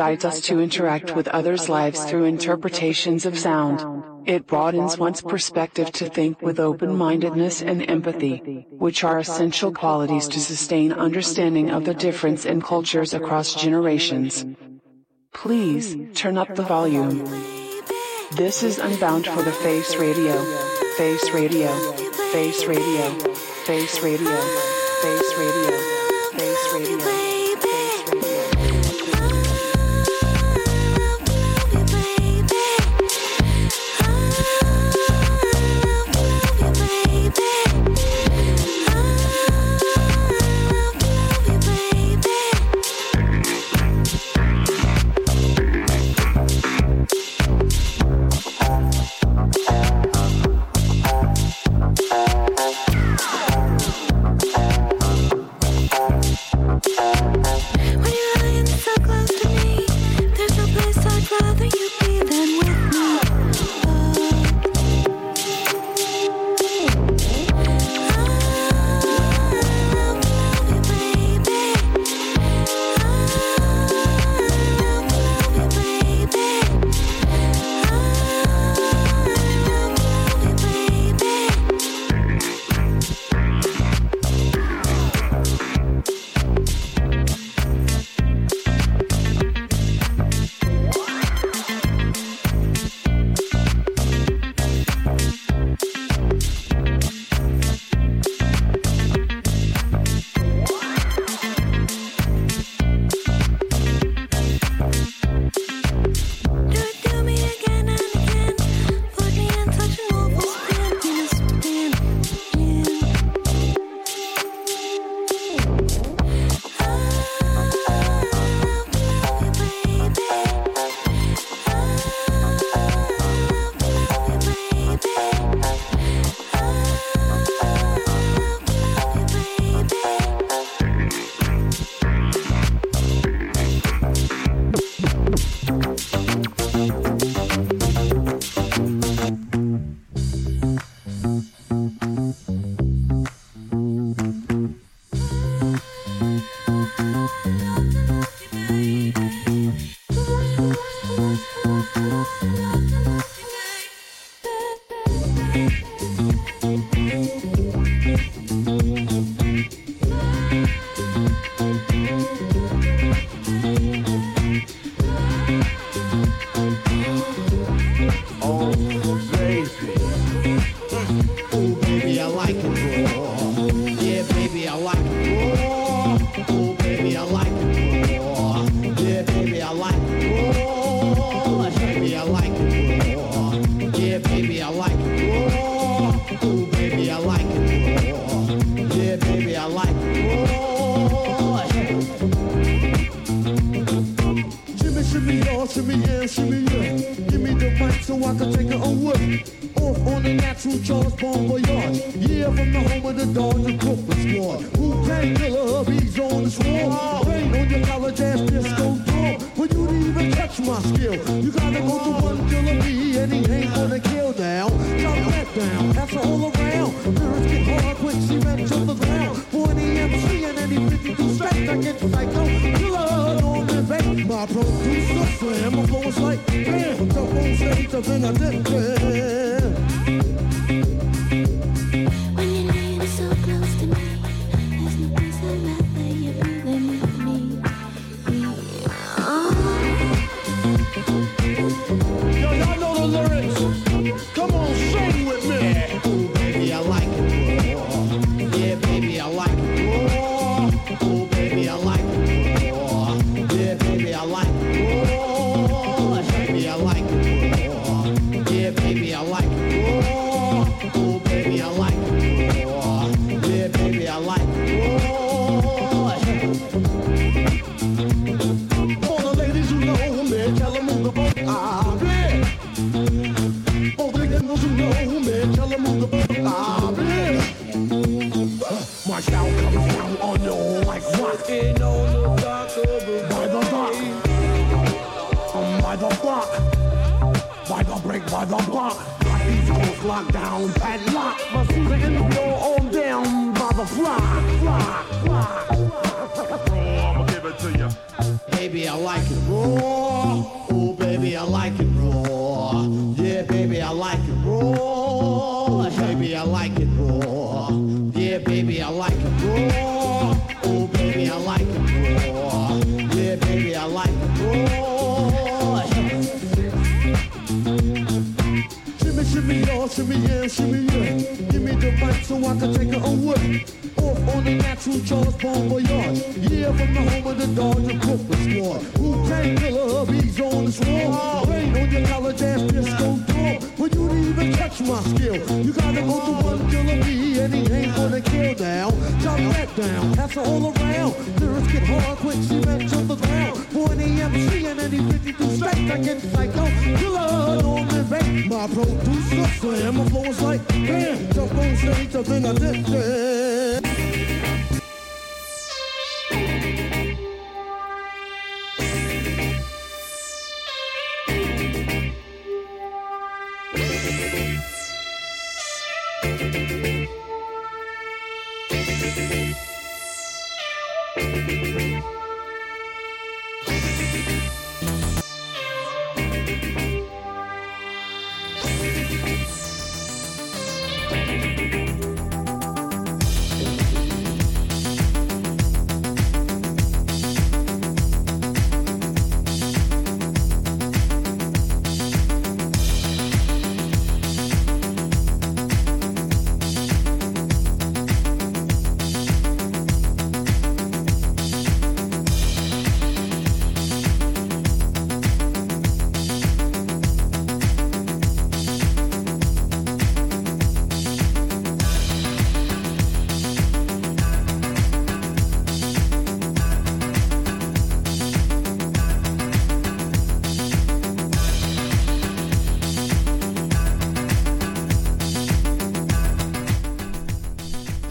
Guides us to interact with others' lives through interpretations of sound. It broadens one's perspective to think with open-mindedness and empathy, which are essential qualities to sustain understanding of the difference in cultures across generations. Please turn up the volume. This is Unbound for the Face Radio. Face Radio. Face Radio. Face Radio. Face Radio. Face of the Dodger Brooklyn squad. Who can killer bees on the swarm? Rain on your college ass disco door. For you to even touch my skill, you gotta go to one killer bee and he ain't gonna kill down. Drop that down, it all around. Lyrics get hard, quick cement to the ground. For an EMC and any 52 straight, I get psycho. Killer, Norman Bates, my producer. Slam, my flow is like, bam, jump on stage, I think I did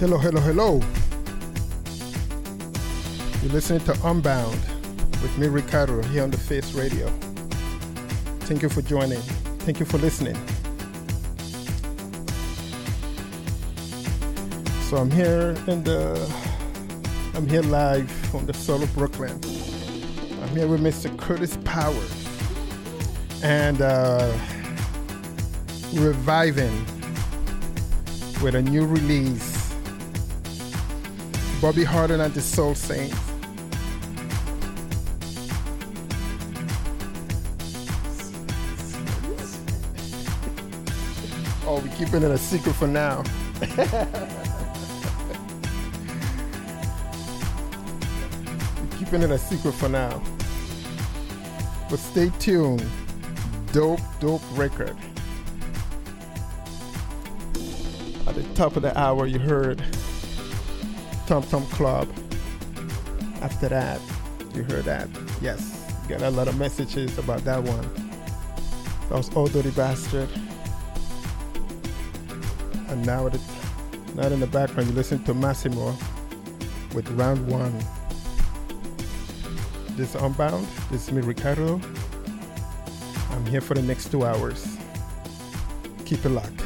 Hello, hello, hello. You're listening to Unbound with me, Ricardo, here on the Face Radio. Thank you for joining. Thank you for listening. So I'm here in the, I'm here live on the Soul of Brooklyn. I'm here with Mr. Curtis Powers, and uh, reviving with a new release Bobby Harden and the Soul Saints. Oh, we're keeping it a secret for now. we're keeping it a secret for now. But stay tuned. Dope, dope record. At the top of the hour, you heard Tom Tom Club. After that, you heard that. Yes, got a lot of messages about that one. That was Old Dirty Bastard. And now, it, now in the background, you listen to Massimo with round one. This is Unbound. This is me, Ricardo. I'm here for the next two hours. Keep it locked.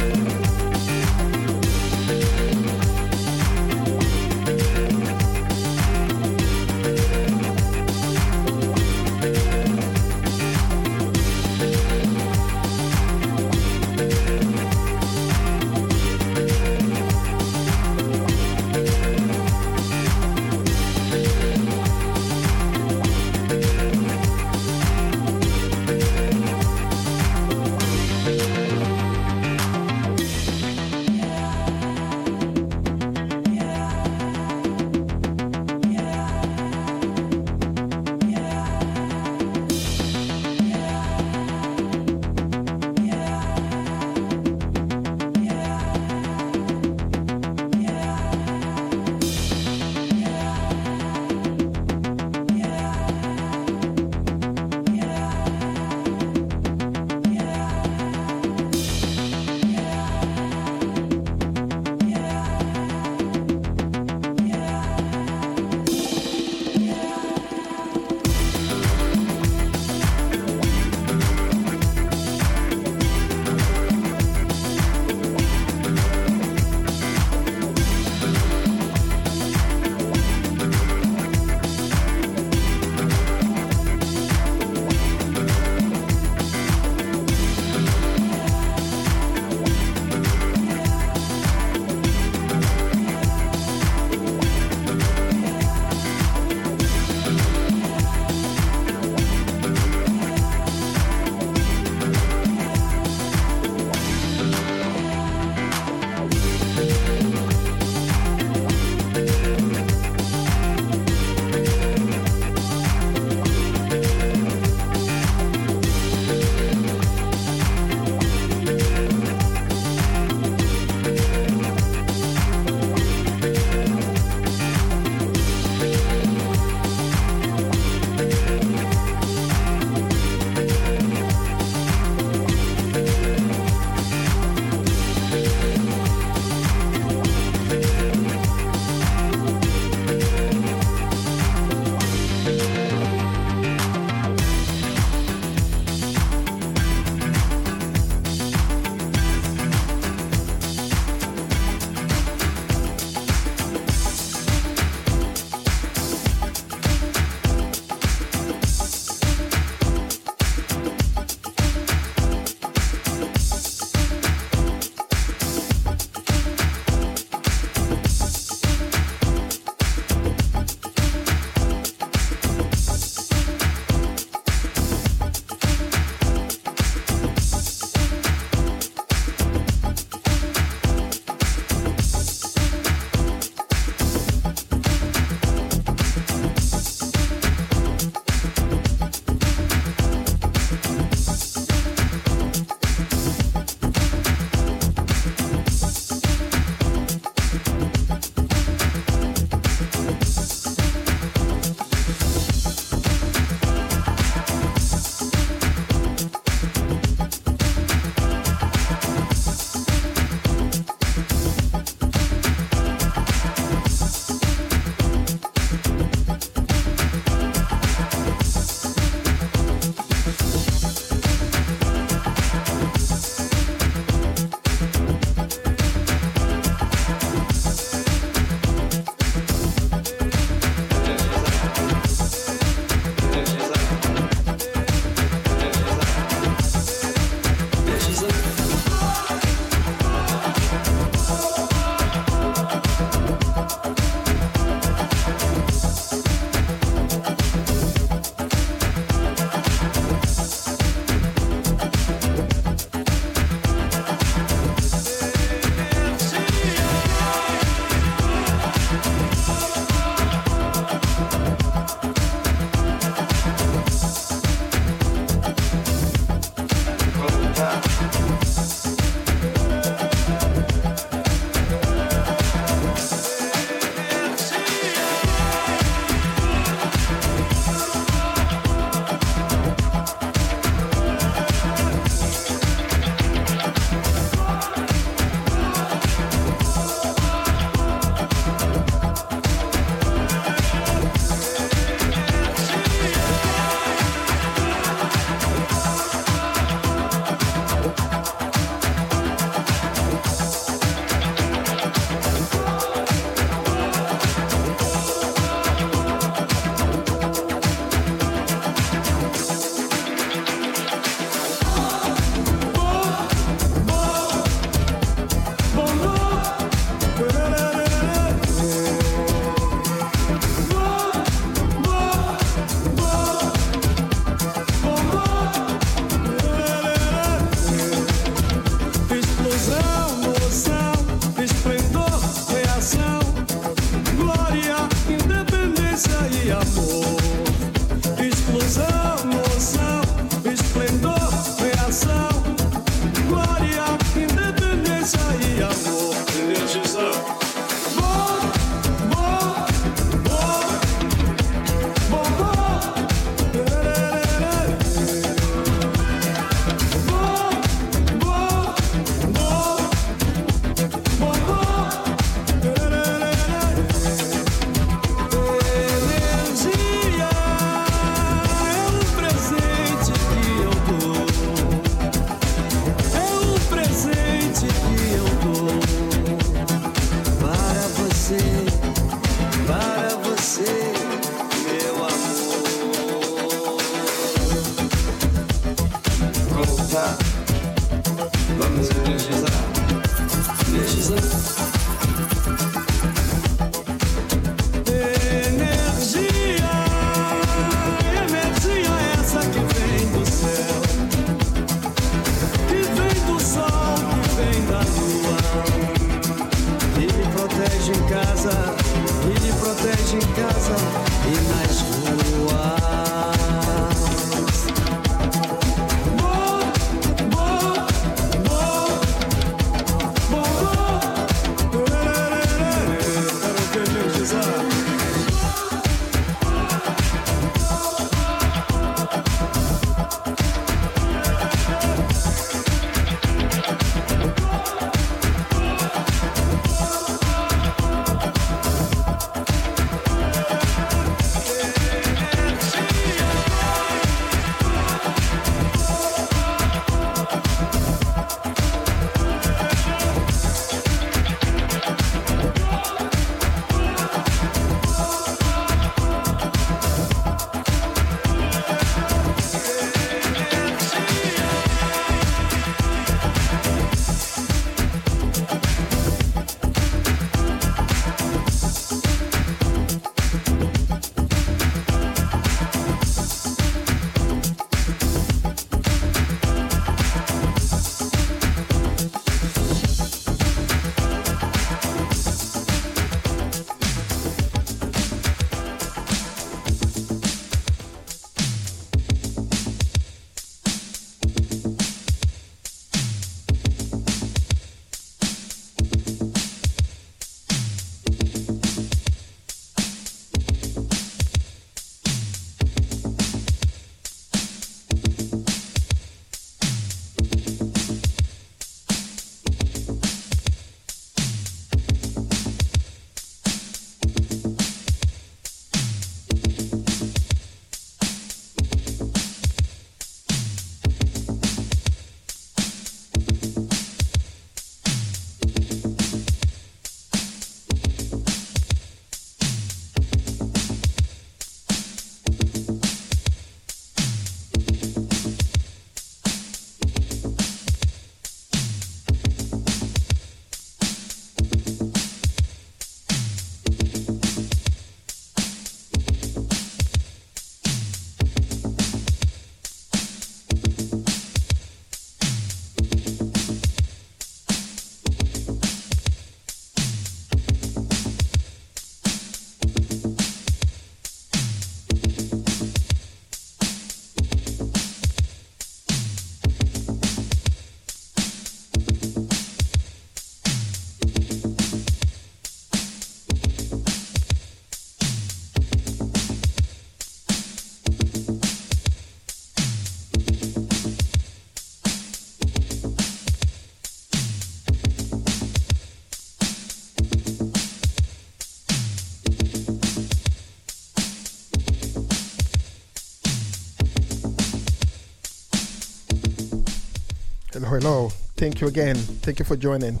Hello. Thank you again. Thank you for joining.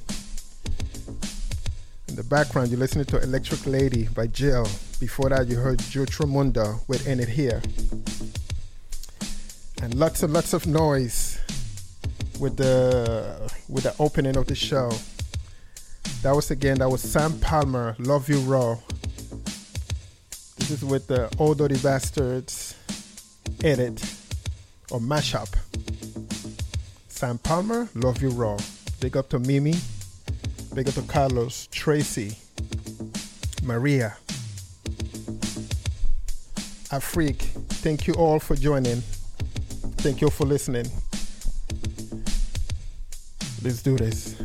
In the background, you're listening to Electric Lady by Jill. Before that, you heard Jutramunda with In It Here. And lots and lots of noise with the with the opening of the show. That was again, that was Sam Palmer, Love You Raw. This is with the Old Dirty Bastards edit or mashup. Sam Palmer, Love You Raw. Big up to Mimi. Big up to Carlos, Tracy, Maria. a freak. Thank you all for joining. Thank you for listening. Let's do this.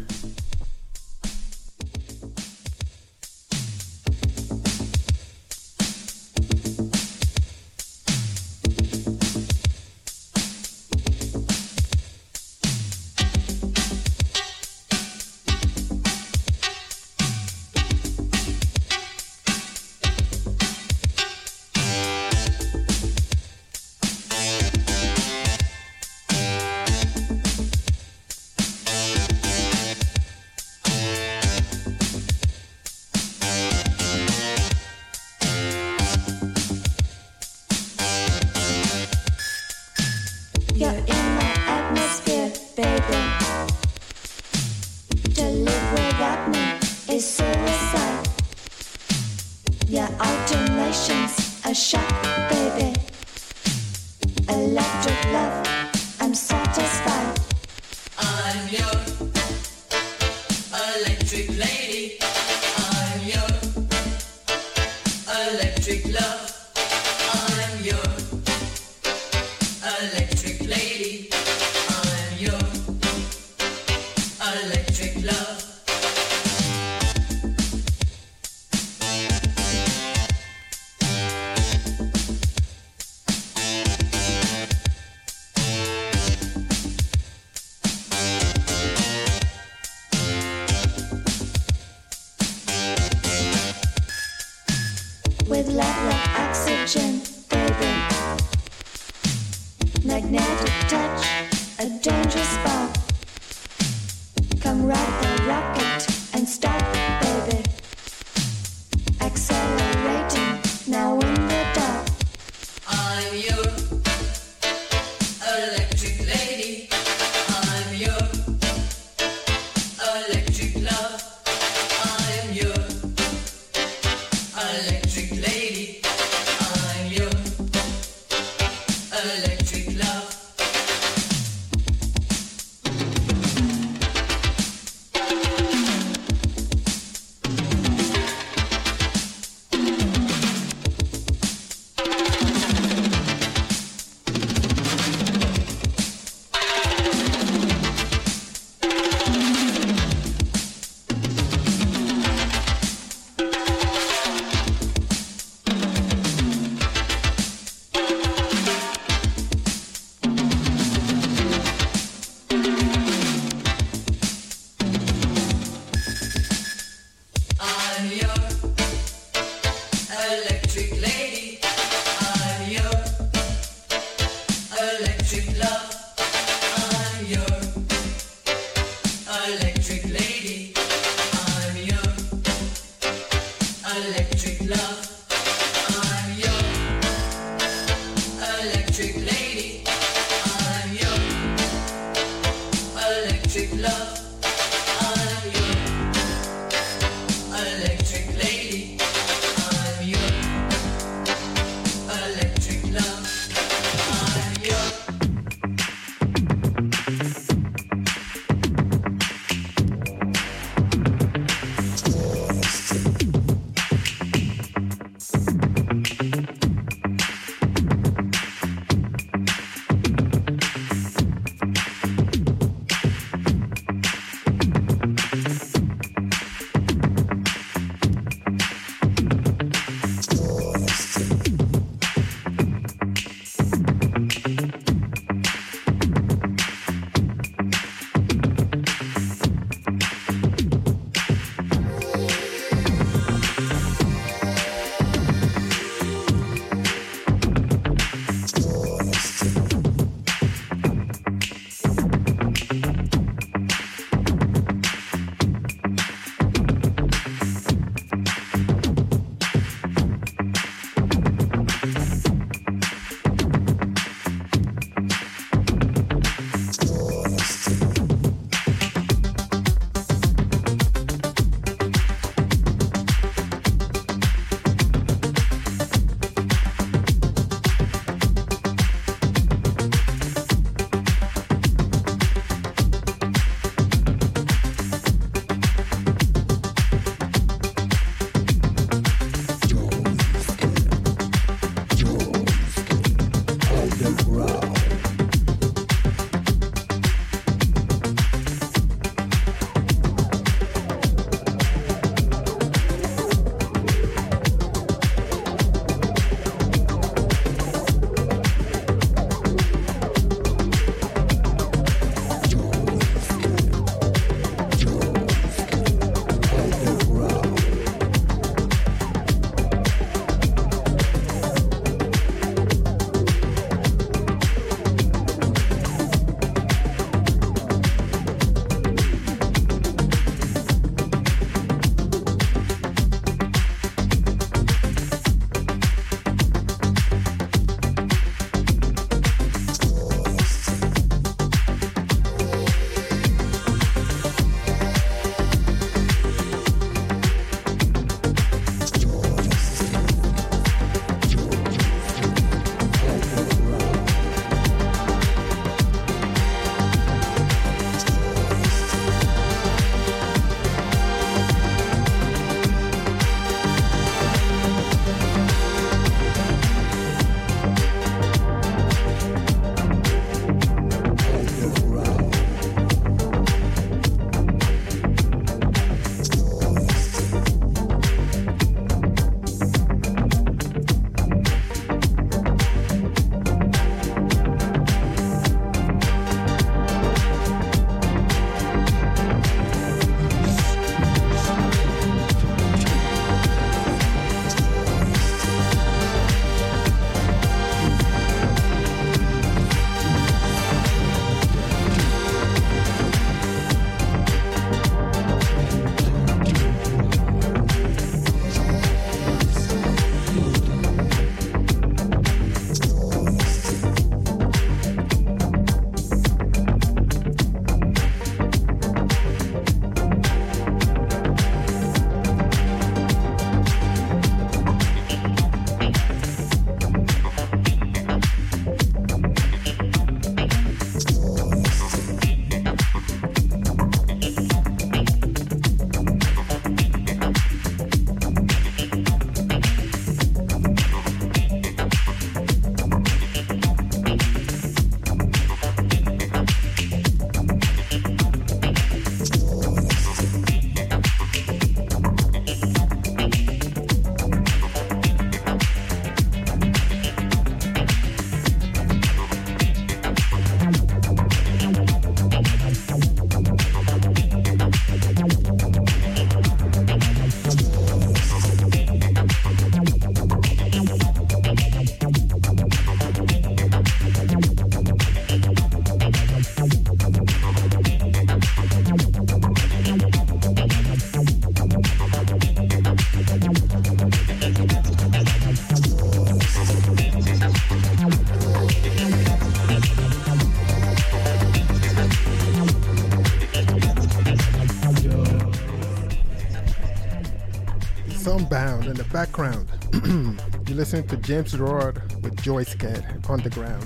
Listening to James Rod with Joyce Cat Underground.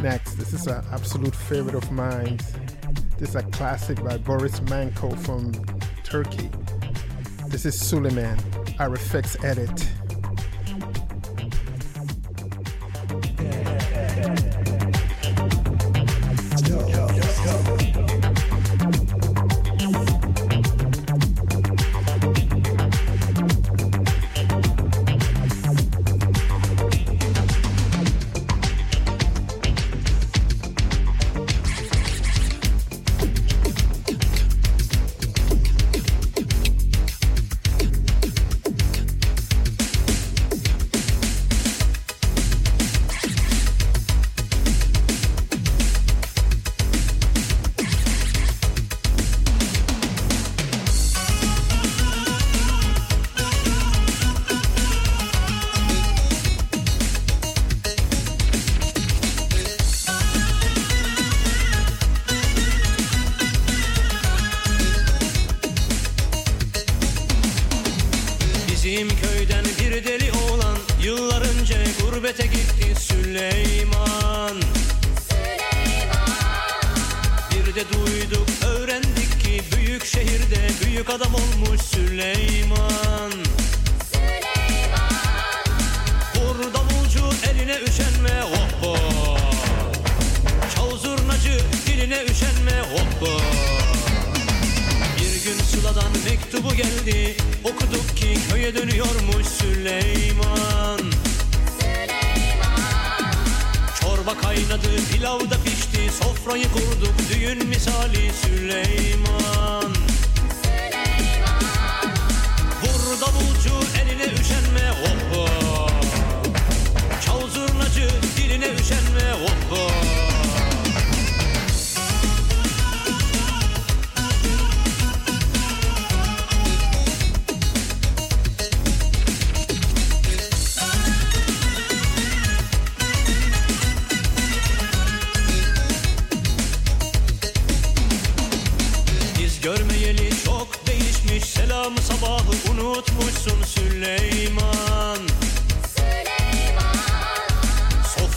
Next, this is an absolute favorite of mine. This is a classic by Barış Manço from Turkey. This is Suleiman, RFX edit.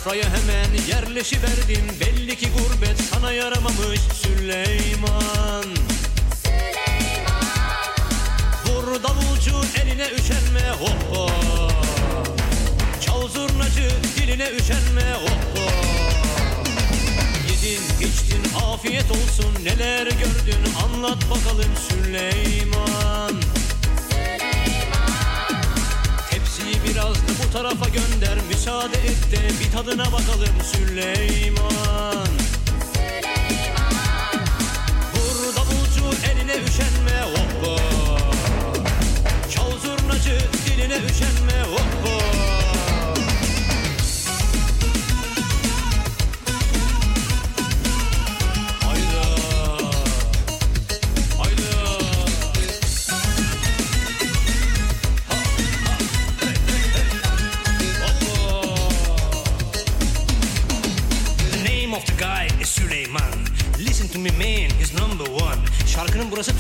Sofraya hemen yerleşiverdin Belli ki gurbet sana yaramamış Süleyman. Vur davulcu eline üşenme hoppa Çal zurnacı diline üşenme hoppa Yedin içtin afiyet olsun. Neler gördün? Anlat bakalım Süleyman. Tepsiyi biraz tarafa gönder müsaade et de bir tadına bakalım Süleyman. Vur davulcu eline üşenme hoppa. Çal zurnacı diline üşenme hoppa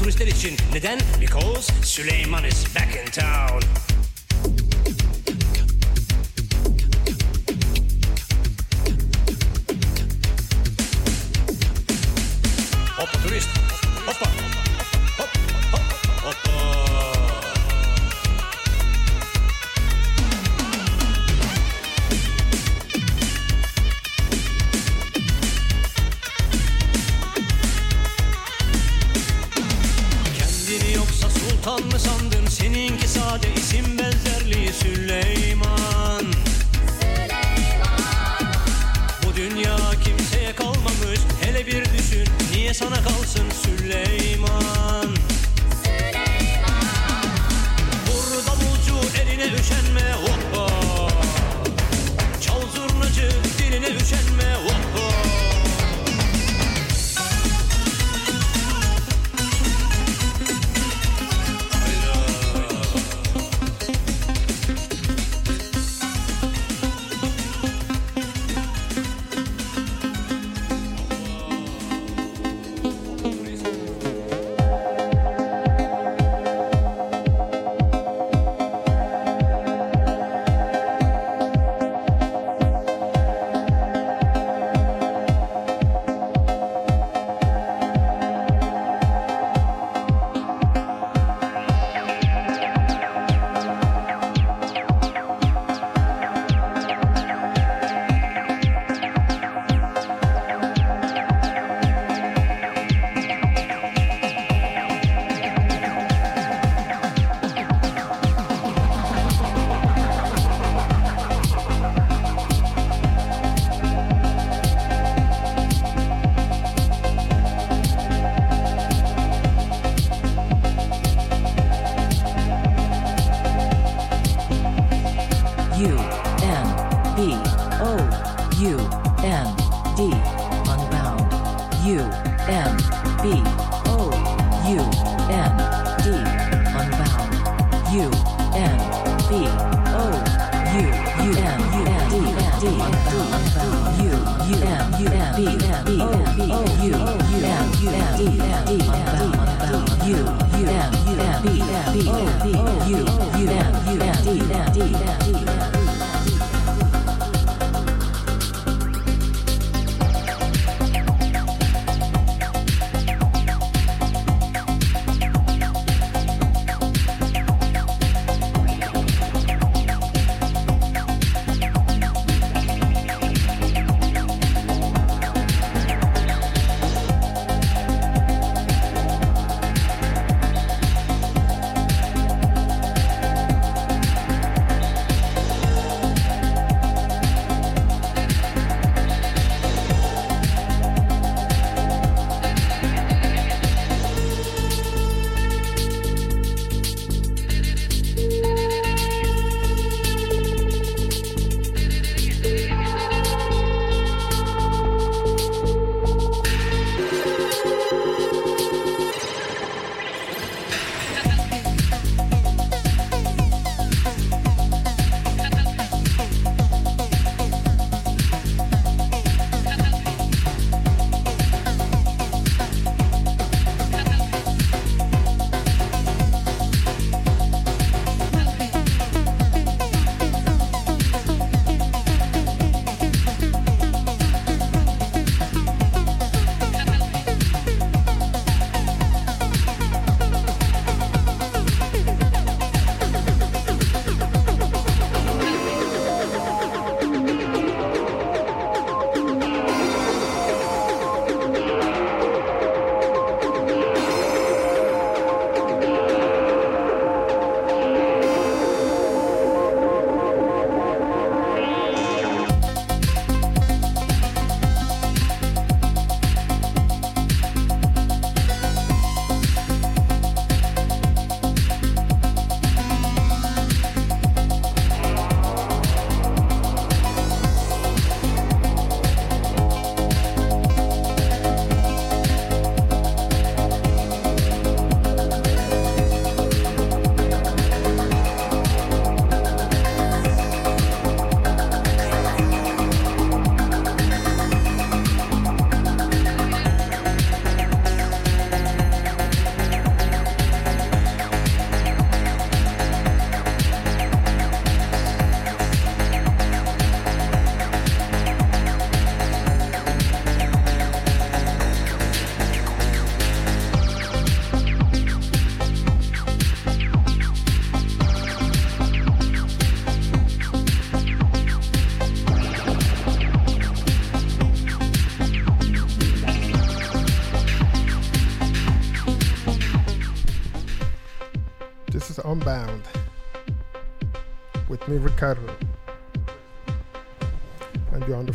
turistler için Neden? Because Süleyman is back in town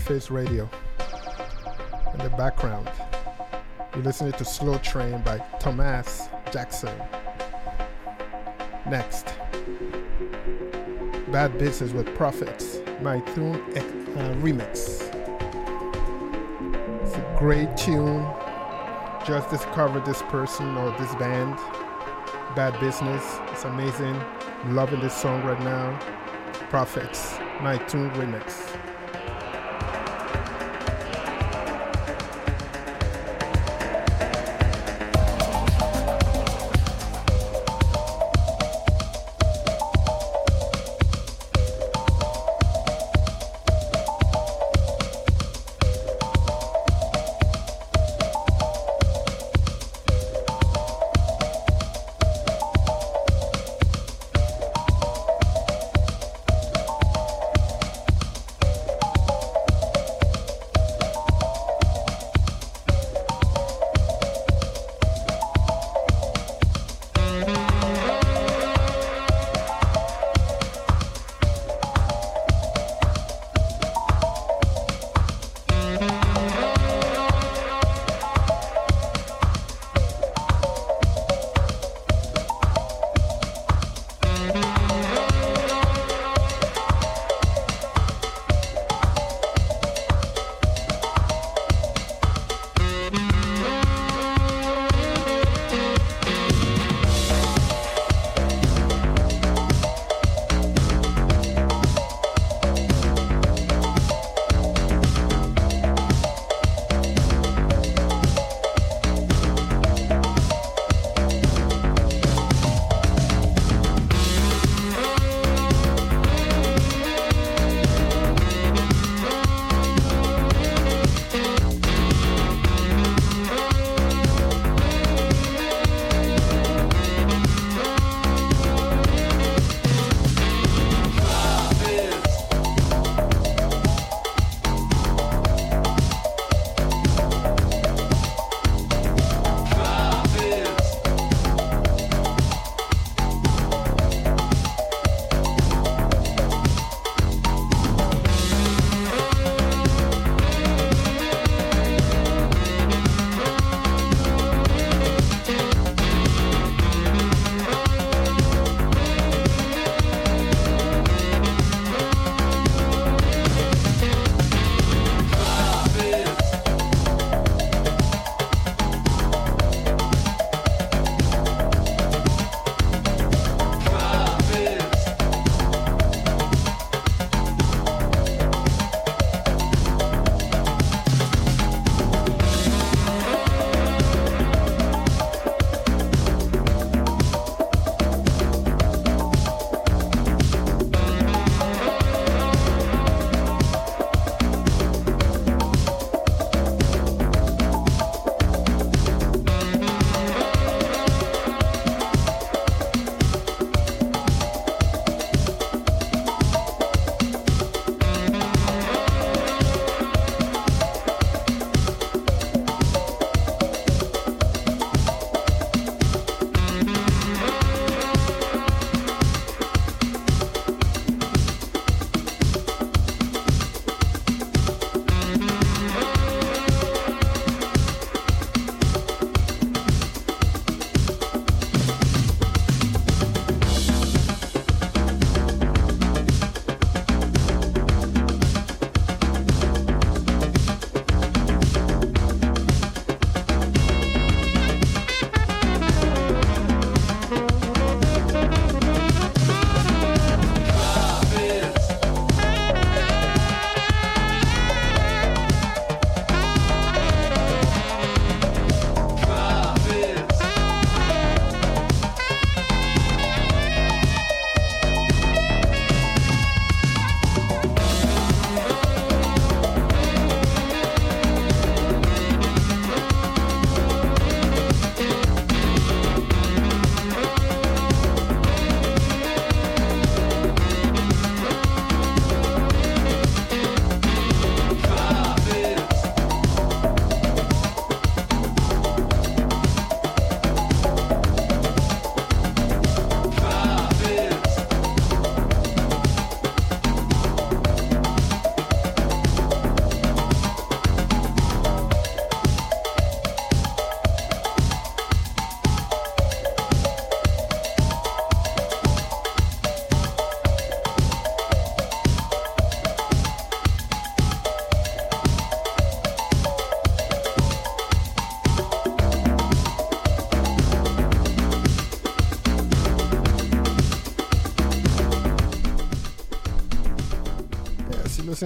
Face Radio. In the background, you're listening to Slow Train by Thomas Jackson. Next, Bad Business with Profits, my tune uh, remix. It's a great tune. Just discovered this person or this band. Bad Business. It's amazing. Loving this song right now. Profits, my tune remix.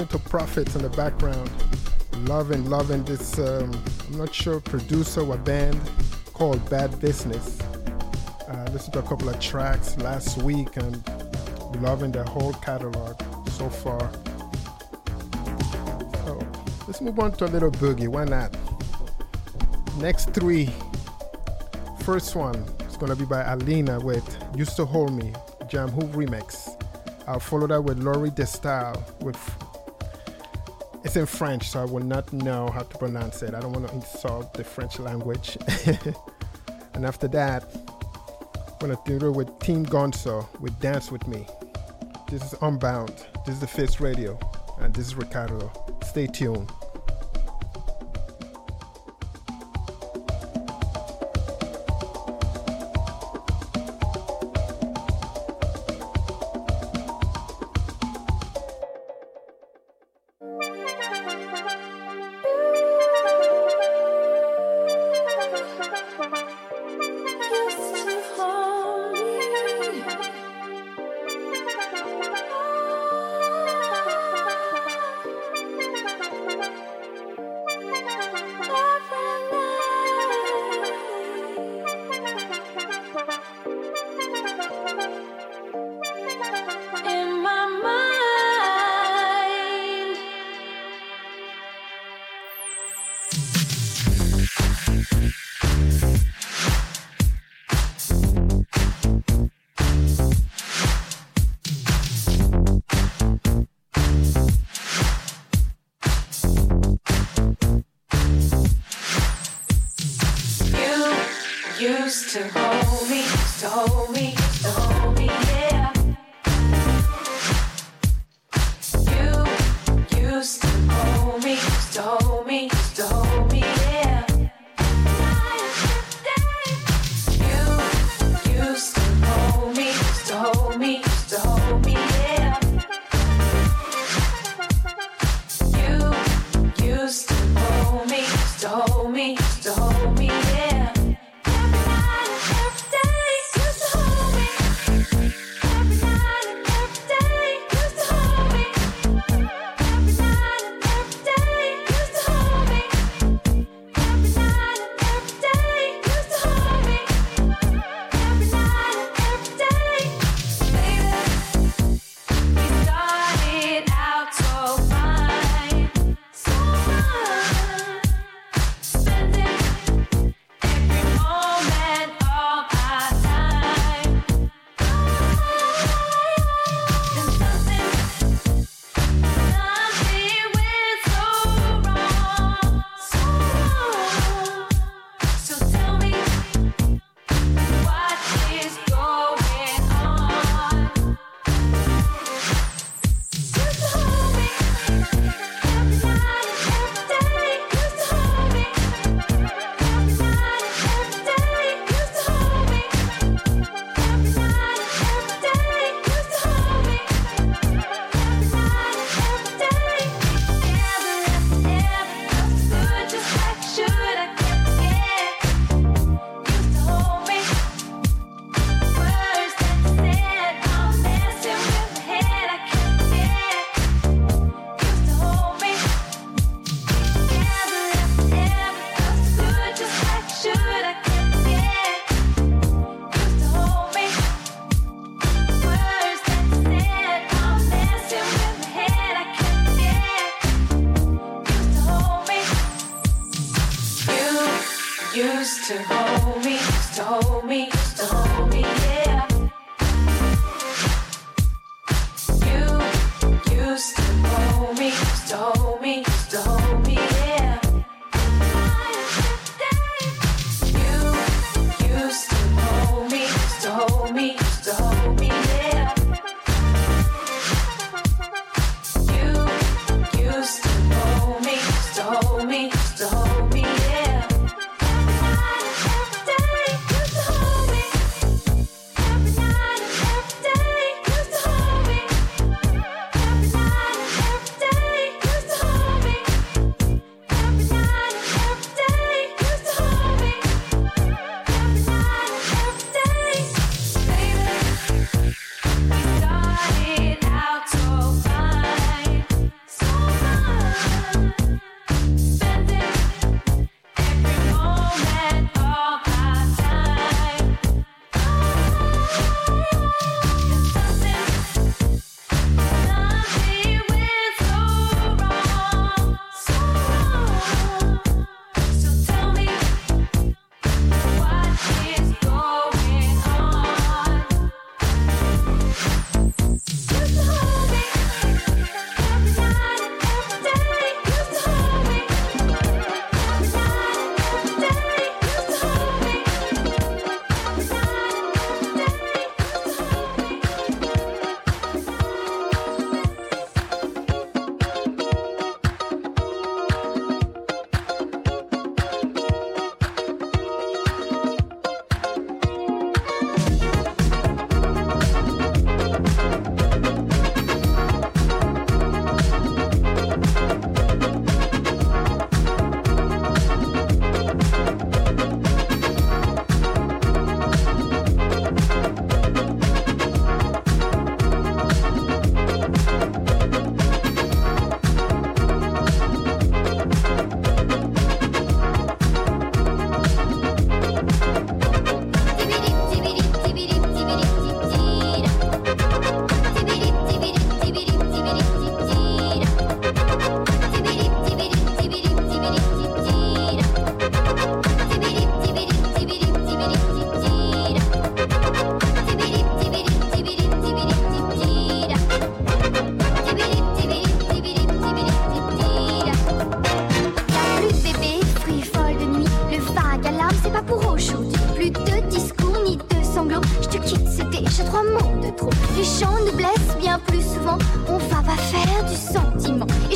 Listening to Prophets in the background. Loving, loving this, um, I'm not sure, producer or band called Bad Business. I listened to a couple of tracks last week and loving their whole catalog so far. So let's move on to a little boogie. Why not? Next three. First one is gonna be by Alina with Used to Hold Me, Jam Who remix. I'll follow that with Laurie Destyle with it's in French, so I will not know how to pronounce it. I don't want to insult the French language. and after that, I'm gonna do it with Team Gonzo with Dance With Me. This is Unbound. This is the Face Radio. And this is Ricardo. Stay tuned.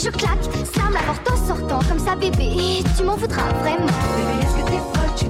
je claque, ça me la en sortant comme ça, bébé. Tu m'en voudras vraiment. Bébé, est-ce que t'es folle, tu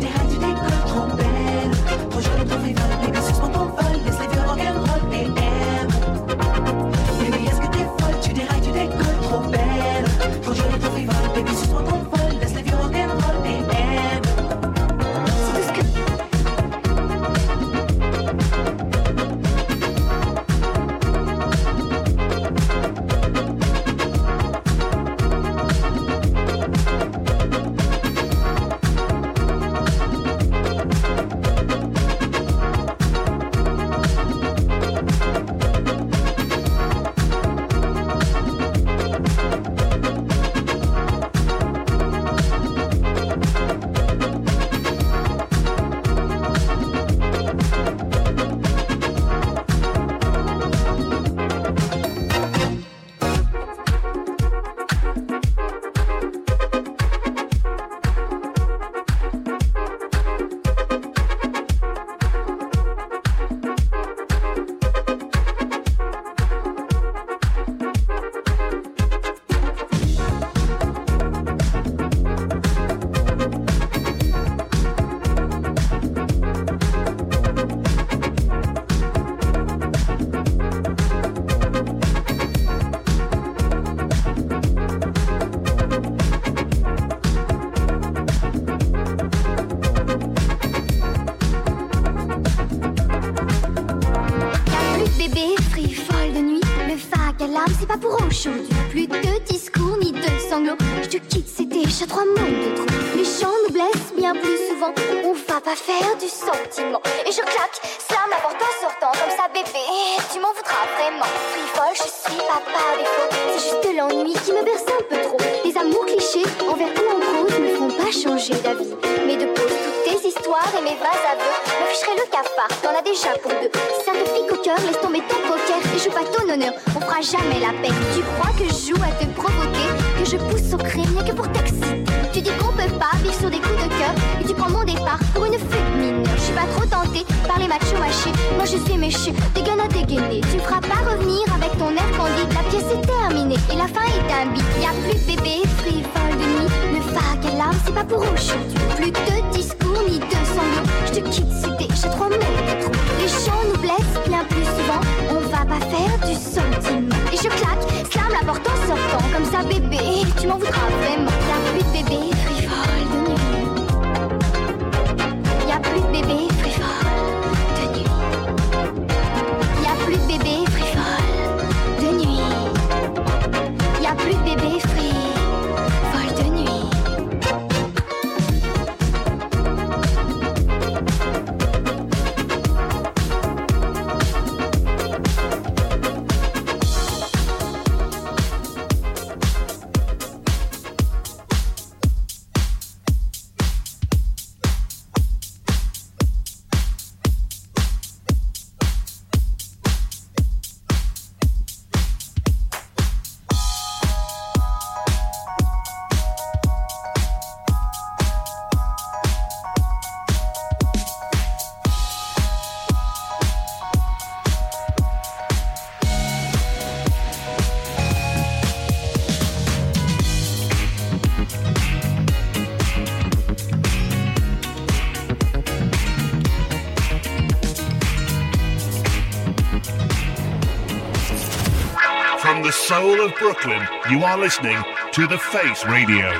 soul of Brooklyn, you are listening to The Face Radio.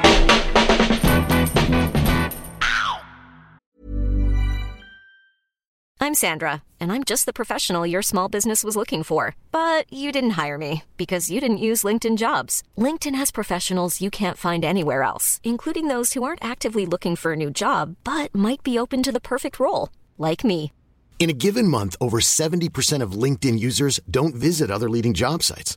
I'm Sandra, and I'm just the professional your small business was looking for. But you didn't hire me because you didn't use LinkedIn jobs. LinkedIn has professionals you can't find anywhere else, including those who aren't actively looking for a new job but might be open to the perfect role, like me. In a given month, over 70% of LinkedIn users don't visit other leading job sites.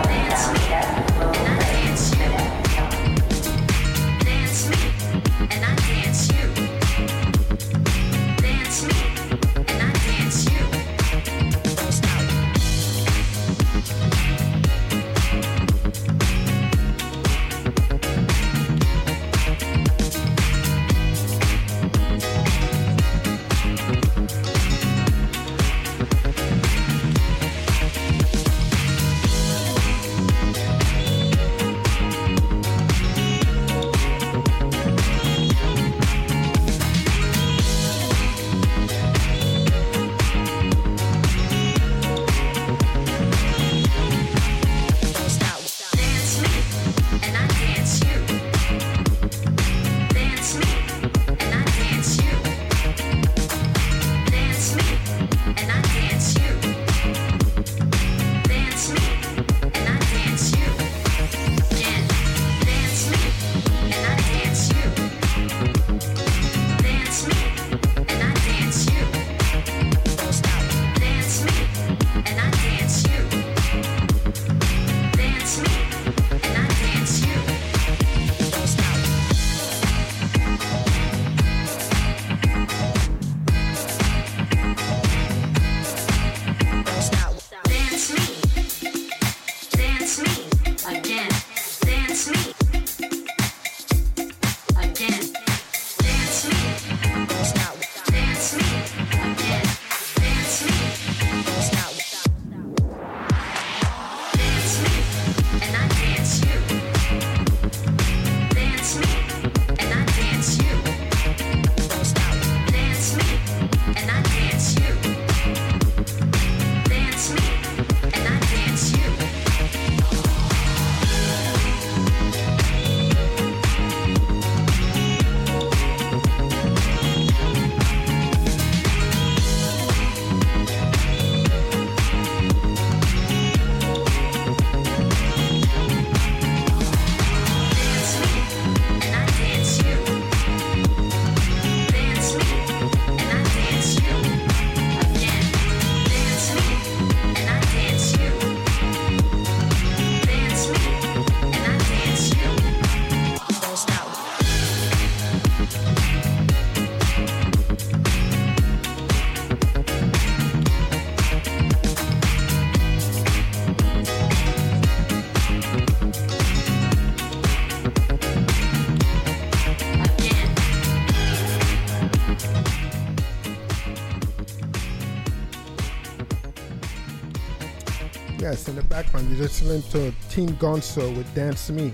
listening to Team Gonzo with Dance Me.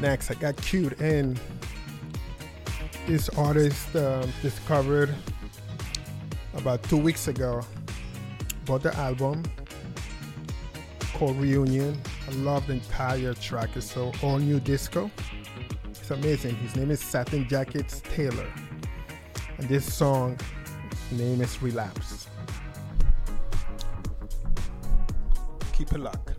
Next, I got cued in. This artist um, discovered about two weeks ago Bought the album called Reunion. I love the entire track. It's so all new disco. It's amazing. His name is Satin Jackets Taylor. And this song name is Relapse. Keep it locked.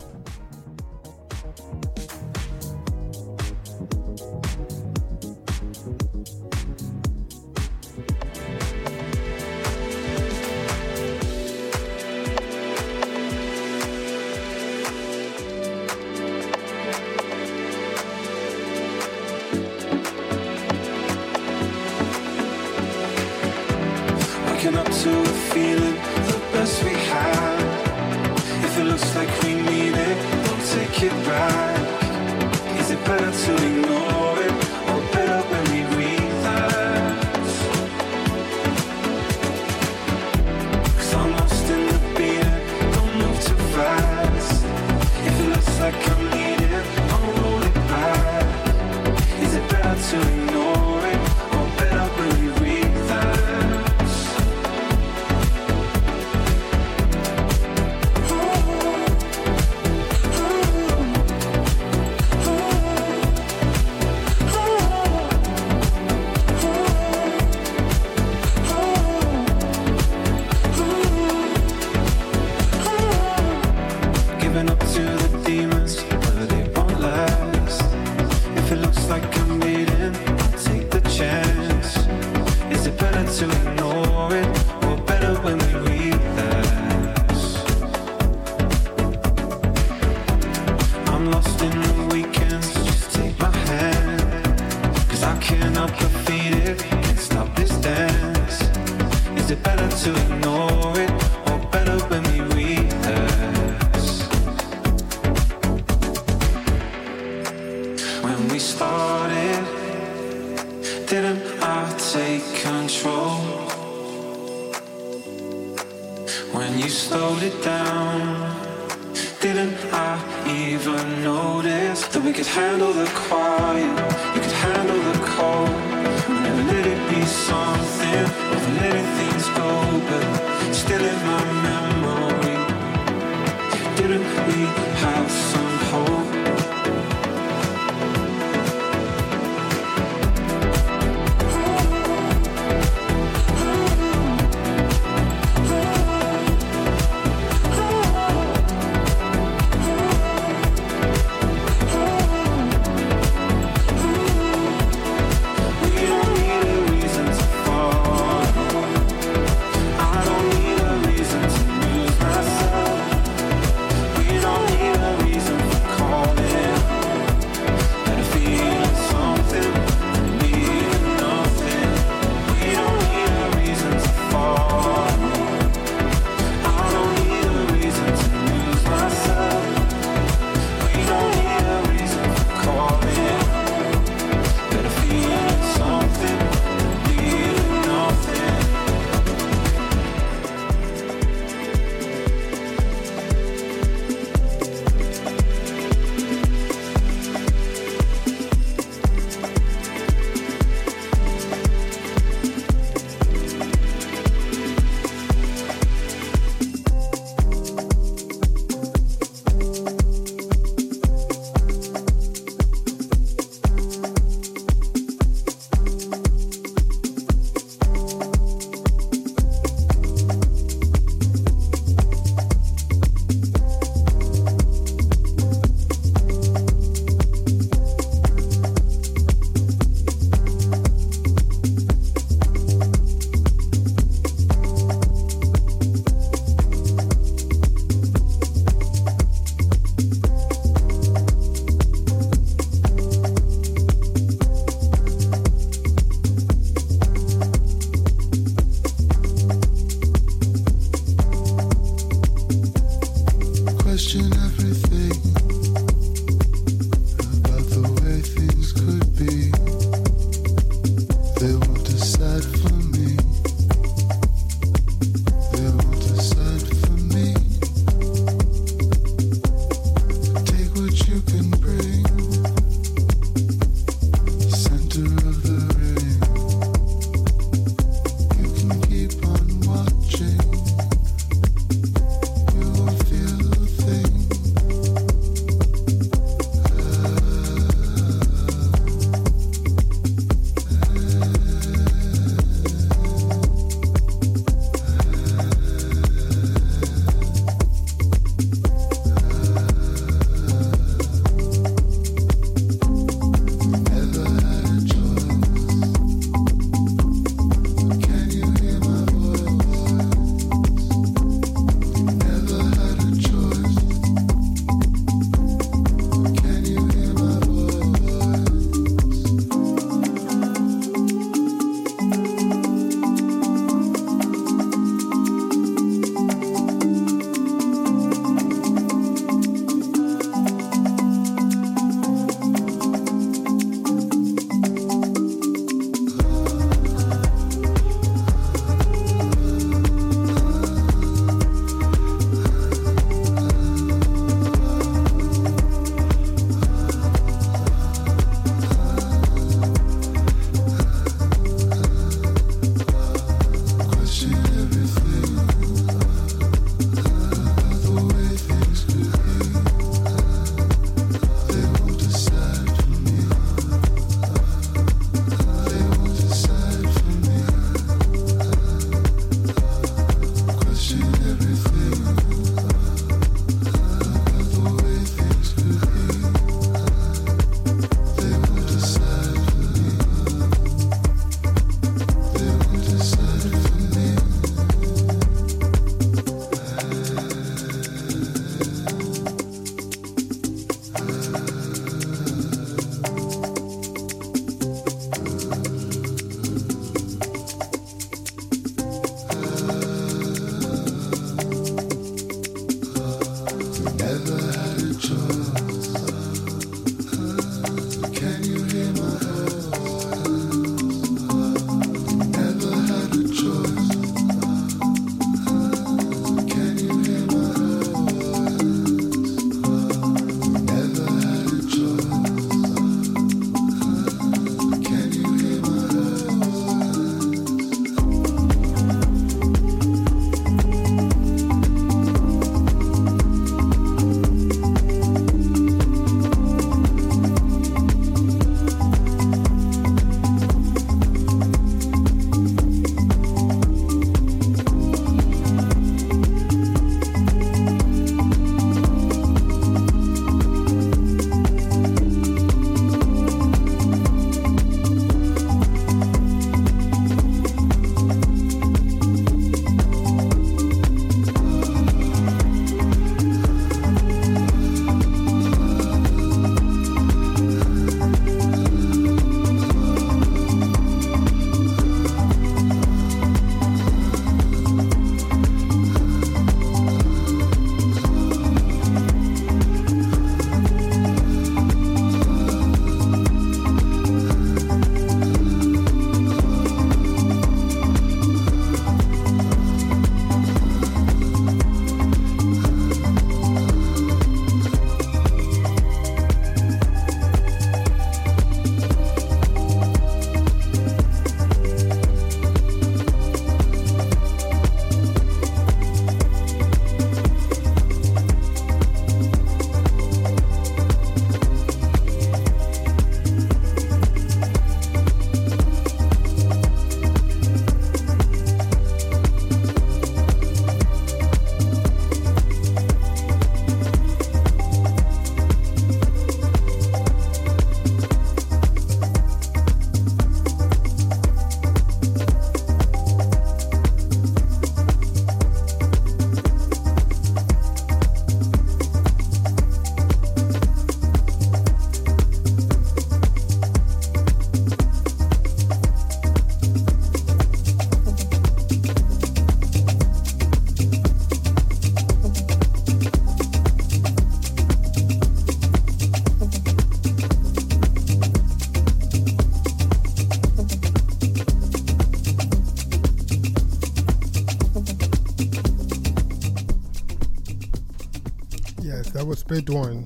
Was One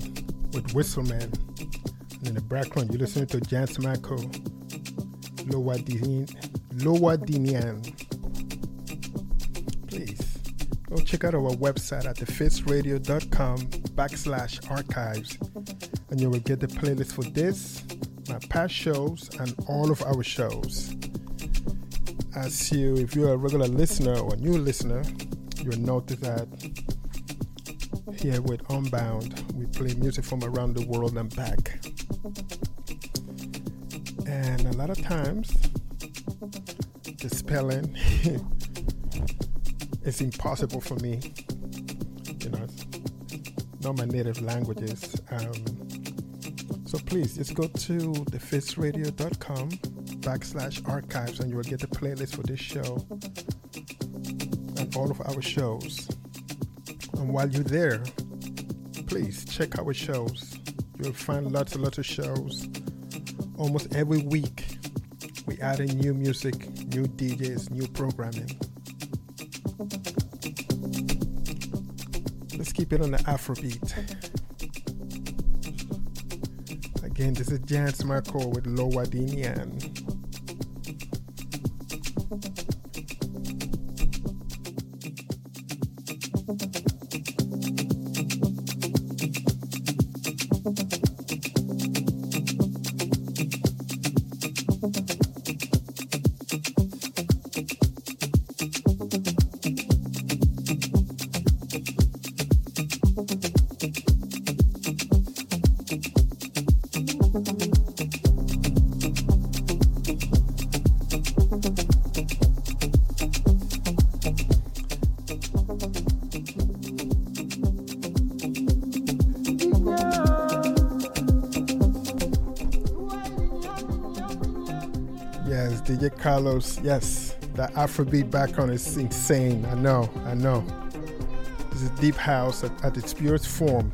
with Whistleman. And in the background, you listen to Jans Marco, Lowa Dinian. Please go check out our website at thefaceradio.com backslash archives and you will get the playlist for this, my past shows, and all of our shows. As you, if you're a regular listener or new listener, you'll notice that here with Unbound, we play music from around the world and back. And a lot of times, the spelling is impossible for me. You know, not my native languages. Um, so please just go to thefaceradio.com backslash archives and you will get the playlist for this show and all of our shows. And while you're there, please check our shows. You'll find lots and lots of shows. Almost every week, we add in new music, new DJs, new programming. Let's keep it on the Afrobeat. Again, this is Jans Marco with Lowadinian. Carlos. Yes, that Afrobeat background is insane. I know, I know. This is deep house at, at its purest form.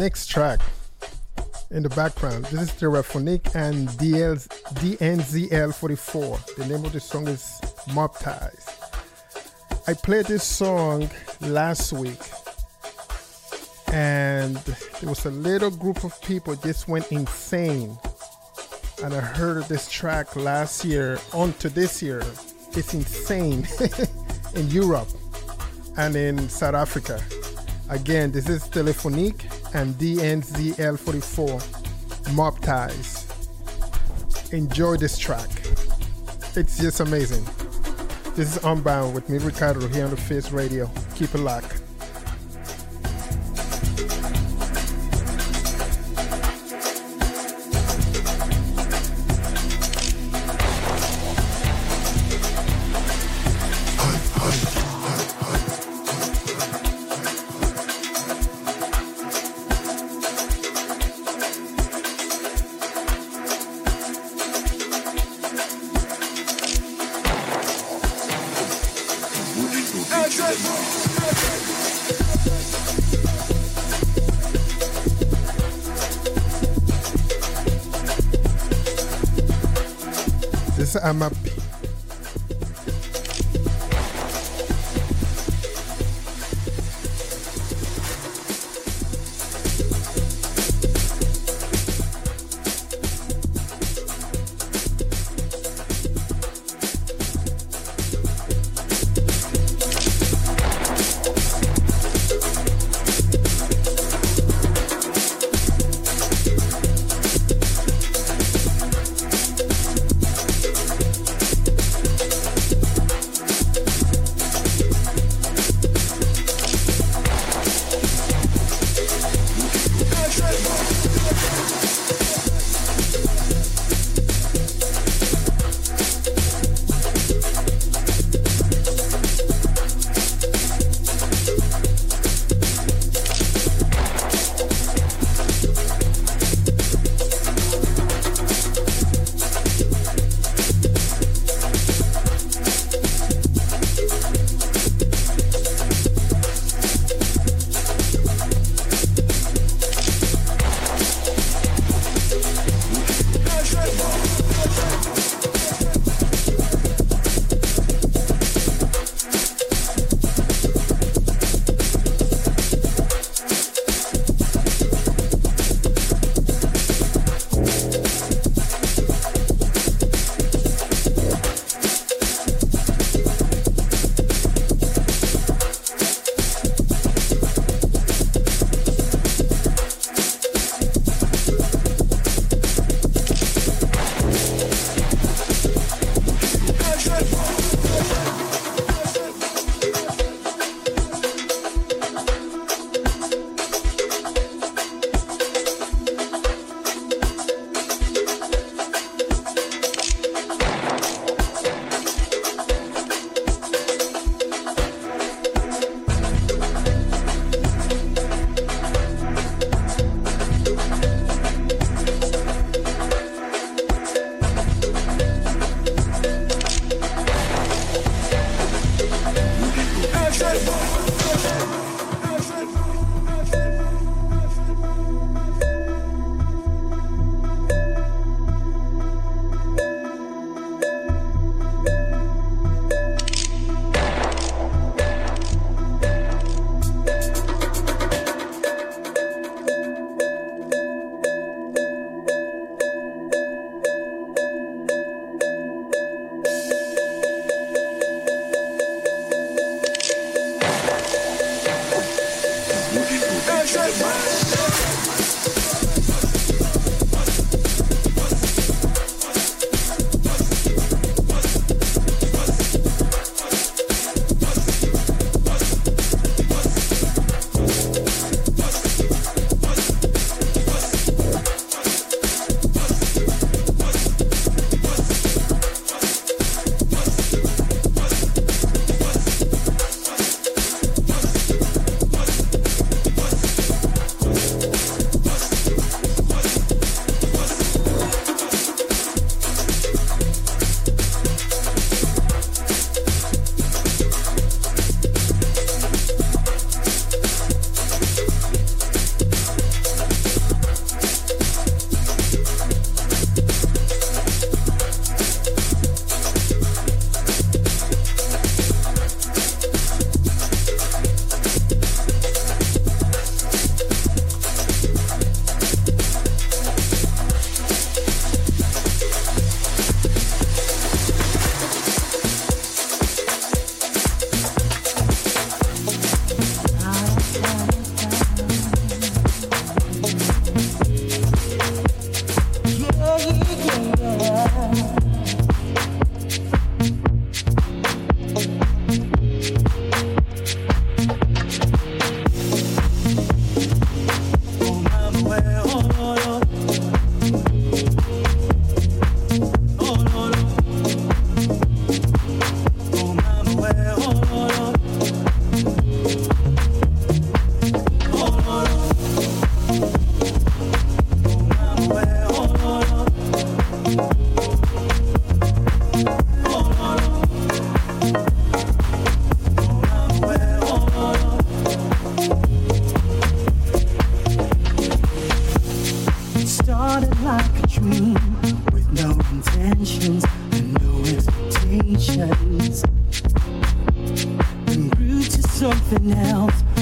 Next track in the background, this is Stereophonic and DL's, DNZL44. The name of the song is Mob Ties. I played this song last week and there was a little group of people just went insane and i heard this track last year onto this year it's insane in europe and in south africa again this is telephonique and dnzl44 mob ties. Enjoy this track. It's just amazing. This is unbound with me ricardo here on the face radio. Keep it locked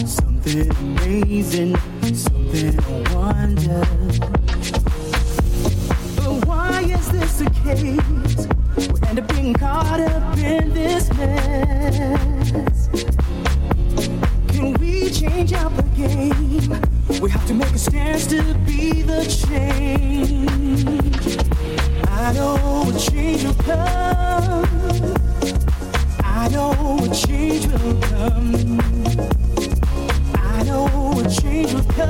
something amazing, something wonderful. But why is this a case? We end up being caught up in this mess. Can we change up the game? We have to make a stance to be the change. I know a change will come. I know a change will come change will come.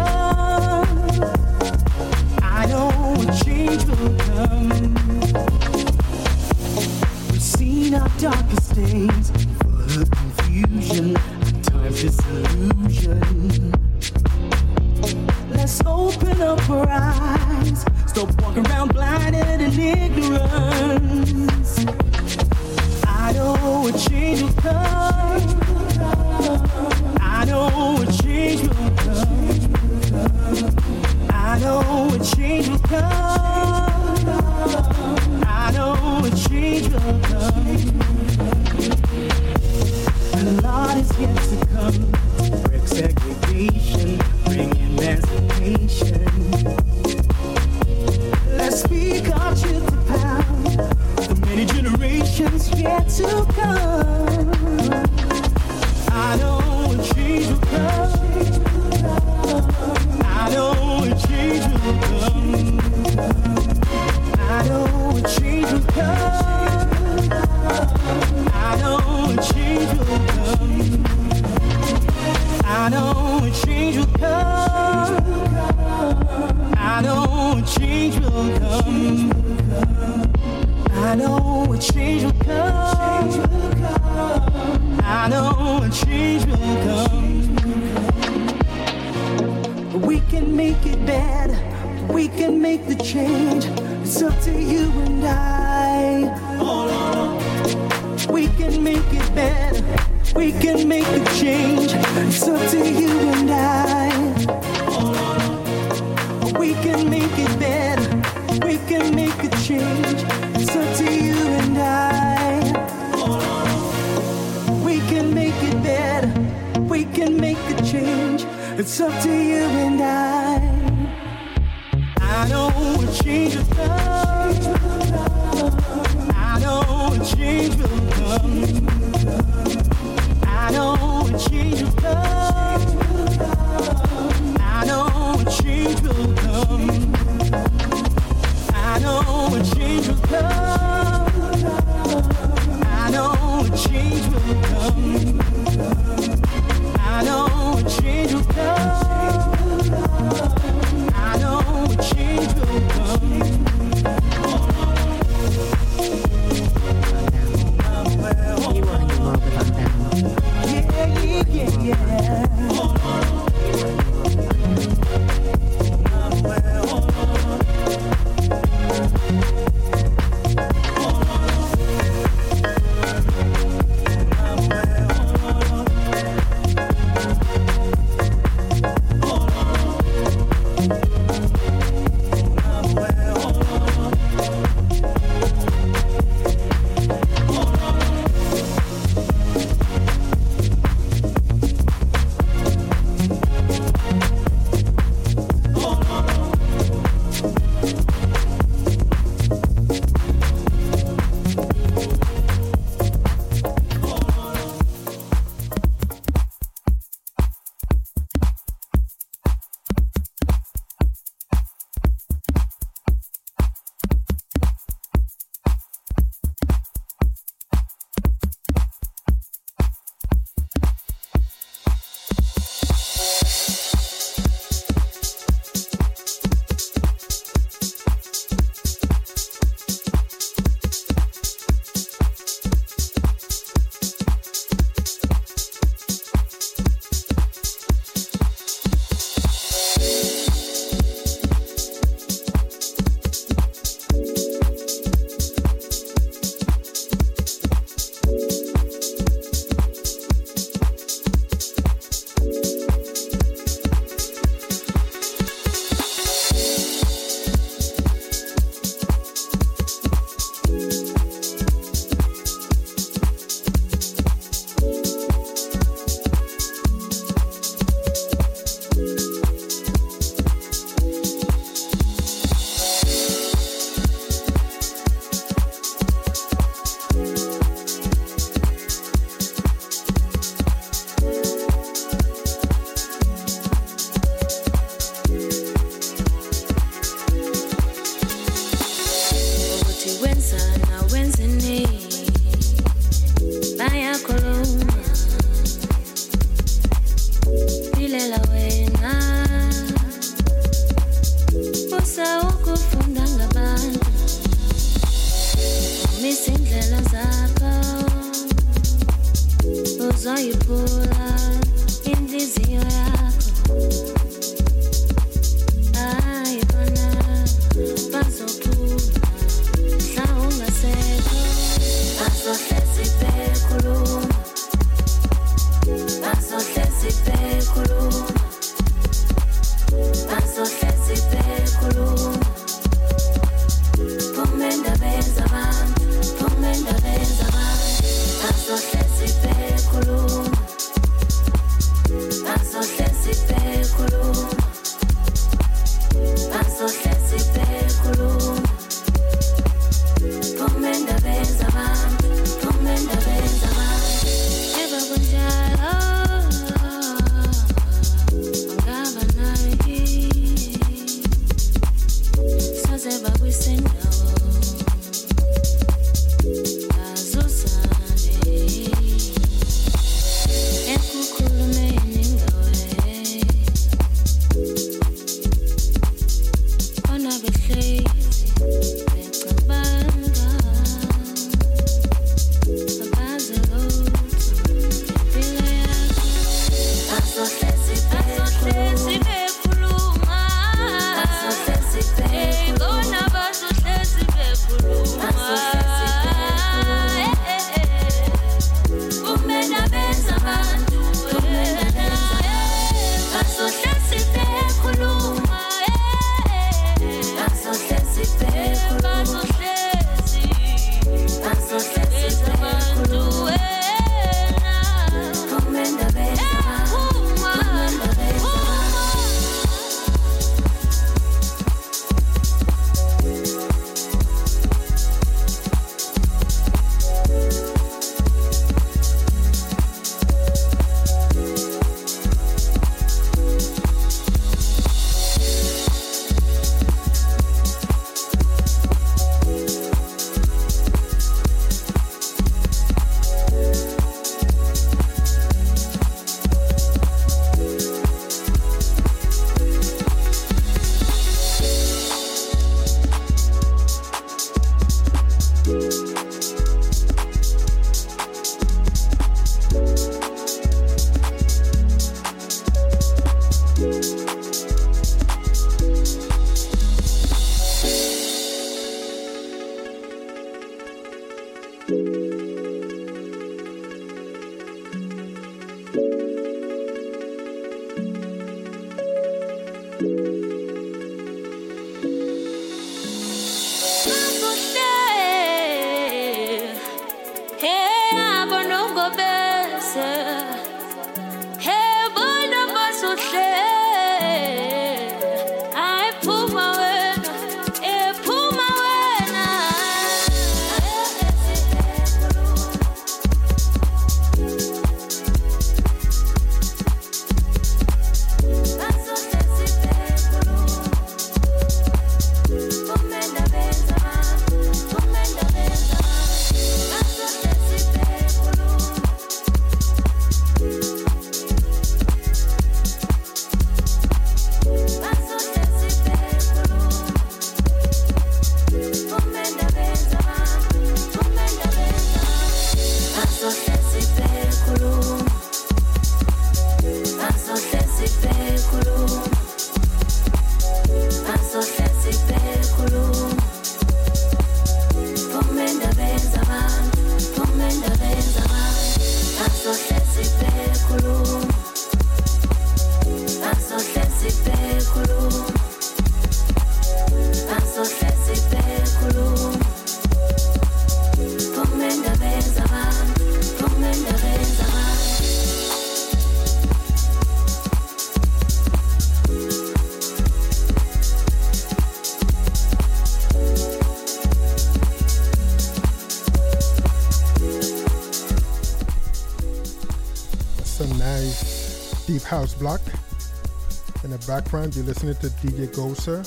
background, you're listening to DJ Goser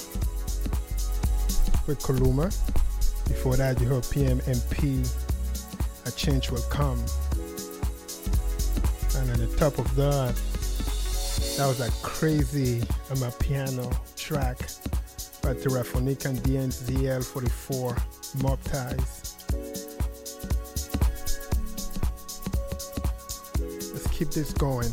with Kaluma. Before that, you heard PMMP, A Change Will Come. And on the top of that, that was a crazy amapiano track by Terraphonic and DNZL 44 Mob Ties. Let's keep this going.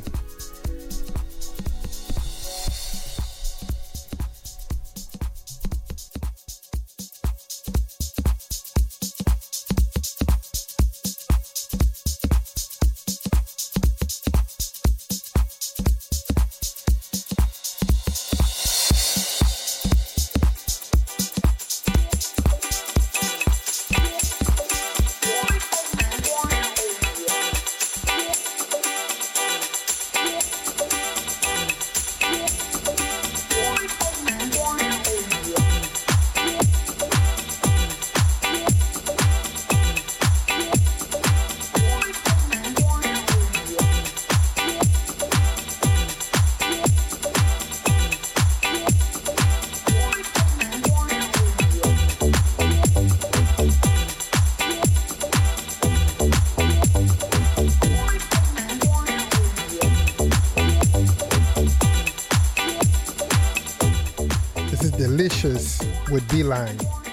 With Beeline.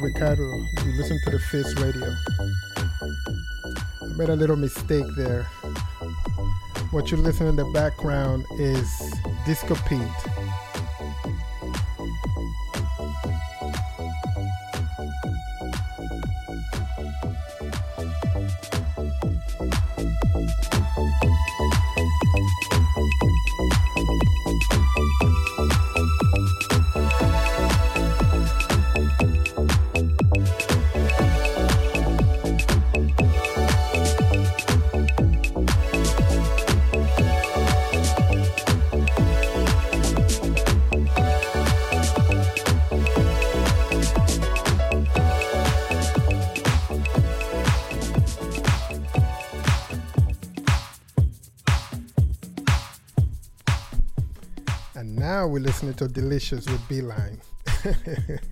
Ricardo. You listen to the Face Radio. I made a little mistake there. What you listen in the background is Disco Pete. To Delicious with Beeline.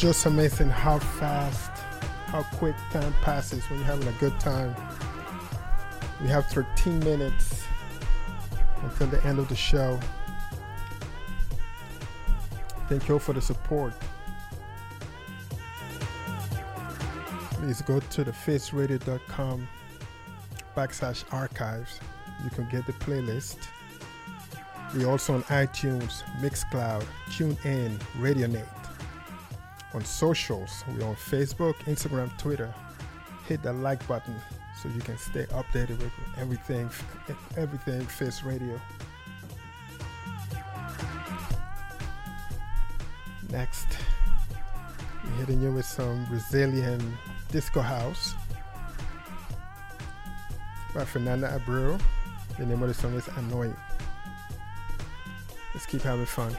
just amazing how fast, how quick time passes when you're having a good time. We have 13 minutes until the end of the show. Thank you all for the support. Please go to thefaceradio.com backslash archives. You can get the playlist. We're also on iTunes, Mixcloud, TuneIn, RadioNet. On socials, we're on Facebook, Instagram, Twitter. Hit the like button so you can stay updated with everything, everything Face Radio. Next, we're hitting you with some Brazilian disco house by Fernanda Abreu. The name of the song is Annoying. Let's keep having fun.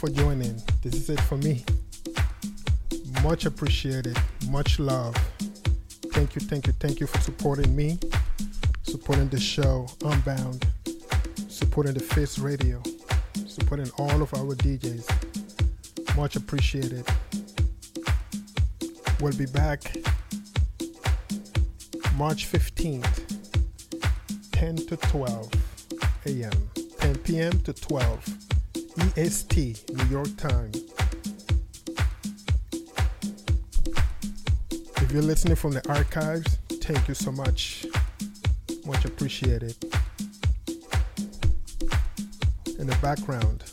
For joining. This is it for me. Much appreciated. Much love. Thank you, thank you, thank you for supporting me, supporting the show, Unbound, supporting the Face Radio, supporting all of our DJs. Much appreciated. We'll be back March 15th, 10 to 12 a.m., 10 p.m. to 12 EST, New York time. If you're listening from the archives, thank you so much. Much appreciated. In the background,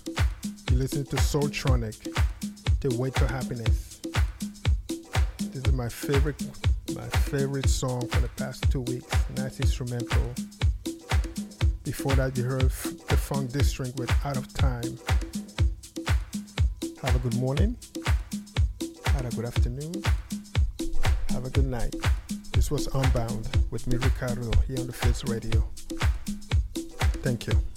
you're listening to Soultronic, The Way to Happiness. This is my favorite, my favorite song for the past two weeks. Nice instrumental. Before that, you heard Funk District with Out of Time. Have a good morning. Have a good afternoon. Have a good night. This was Unbound with me, Ricardo, here on the Face Radio. Thank you.